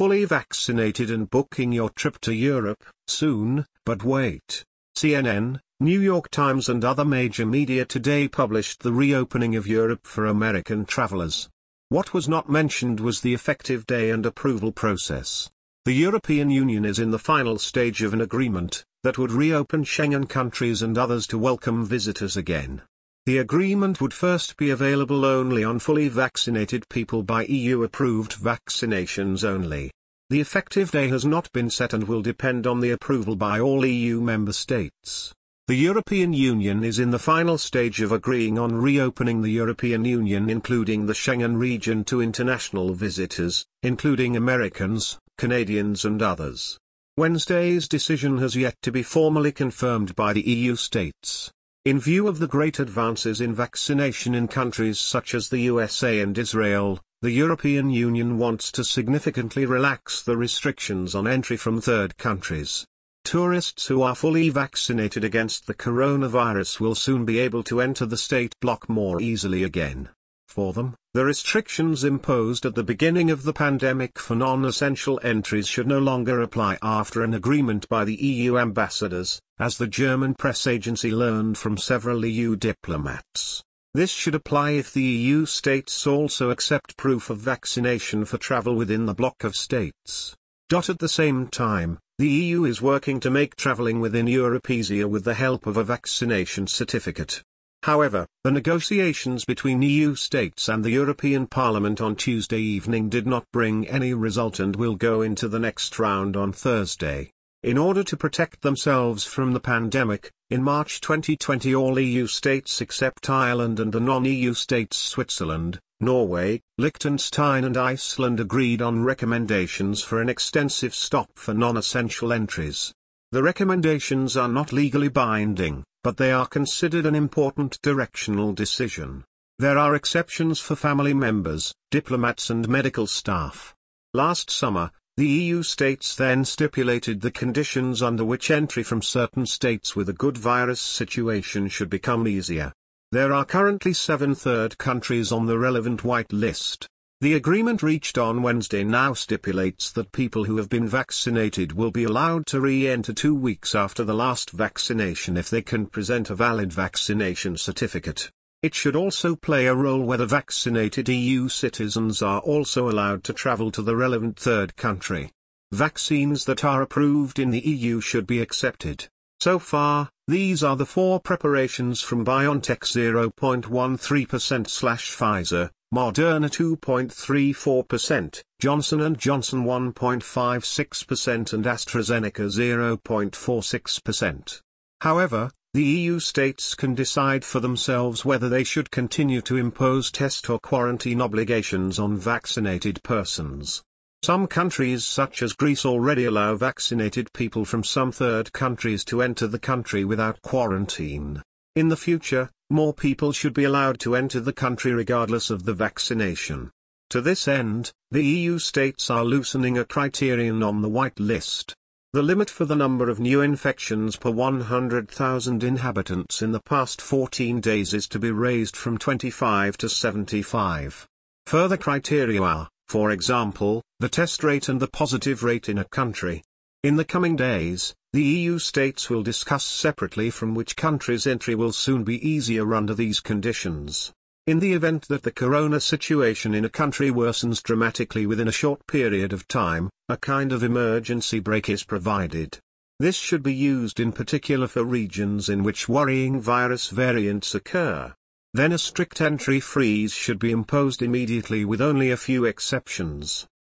fully vaccinated and booking your trip to Europe, soon, but wait. CNN, New York Times and other major media today published the reopening of Europe for American travelers. What was not mentioned was the effective day and approval process. The European Union is in the final stage of an agreement that would reopen Schengen countries and others to welcome visitors again. The agreement would first be available only on fully vaccinated people by EU-approved vaccinations only. The effective day has not been set and will depend on the approval by all EU member states. The European Union is in the final stage of agreeing on reopening the European Union including the Schengen region to international visitors, including Americans, Canadians and others. Wednesday's decision has yet to be formally confirmed by the EU states. In view of the great advances in vaccination in countries such as the USA and Israel, the European Union wants to significantly relax the restrictions on entry from third countries. Tourists who are fully vaccinated against the coronavirus will soon be able to enter the state bloc more easily again. For them, the restrictions imposed at the beginning of the pandemic for non-essential entries should no longer apply after an agreement by the EU ambassadors, as the German press agency learned from several EU diplomats. This should apply if the EU states also accept proof of vaccination for travel within the bloc of states. At the same time, the EU is working to make travelling within Europe easier with the help of a vaccination certificate. However, the negotiations between EU states and the European Parliament on Tuesday evening did not bring any result and will go into the next round on Thursday. In order to protect themselves from the pandemic, in March 2020 all EU states except Ireland and the non-EU states Switzerland, Norway, Liechtenstein and Iceland agreed on recommendations for an extensive stop for non-essential entries. The recommendations are not legally binding, but they are considered an important directional decision. There are exceptions for family members, diplomats and medical staff. Last summer, the EU states then stipulated the conditions under which entry from certain states with a good virus situation should become easier. There are currently seven third countries on the relevant white list. The agreement reached on Wednesday now stipulates that people who have been vaccinated will be allowed to re-enter two weeks after the last vaccination if they can present a valid vaccination certificate. It should also play a role whether vaccinated EU citizens are also allowed to travel to the relevant third country. Vaccines that are approved in the EU should be accepted. So far, these are the four preparations from BioNTech 0.13%/Pfizer, Moderna 2.34%, Johnson & Johnson 1.56% and AstraZeneca 0.46%. However, the EU states can decide for themselves whether they should continue to impose test or quarantine obligations on vaccinated persons. Some countries such as Greece already allow vaccinated people from some third countries to enter the country without quarantine. In the future, more people should be allowed to enter the country regardless of the vaccination. To this end, the EU states are loosening a criterion on the white list. The limit for the number of new infections per 100,000 inhabitants in the past 14 days is to be raised from 25 to 75. Further criteria are, for example, the test rate and the positive rate in a country. In the coming days, the EU states will discuss separately from which countries entry will soon be easier under these conditions. In the event that the corona situation in a country worsens dramatically within a short period of time, a kind of emergency brake is provided. This should be used in particular for regions in which worrying virus variants occur. Then a strict entry freeze should be imposed immediately with only a few exceptions.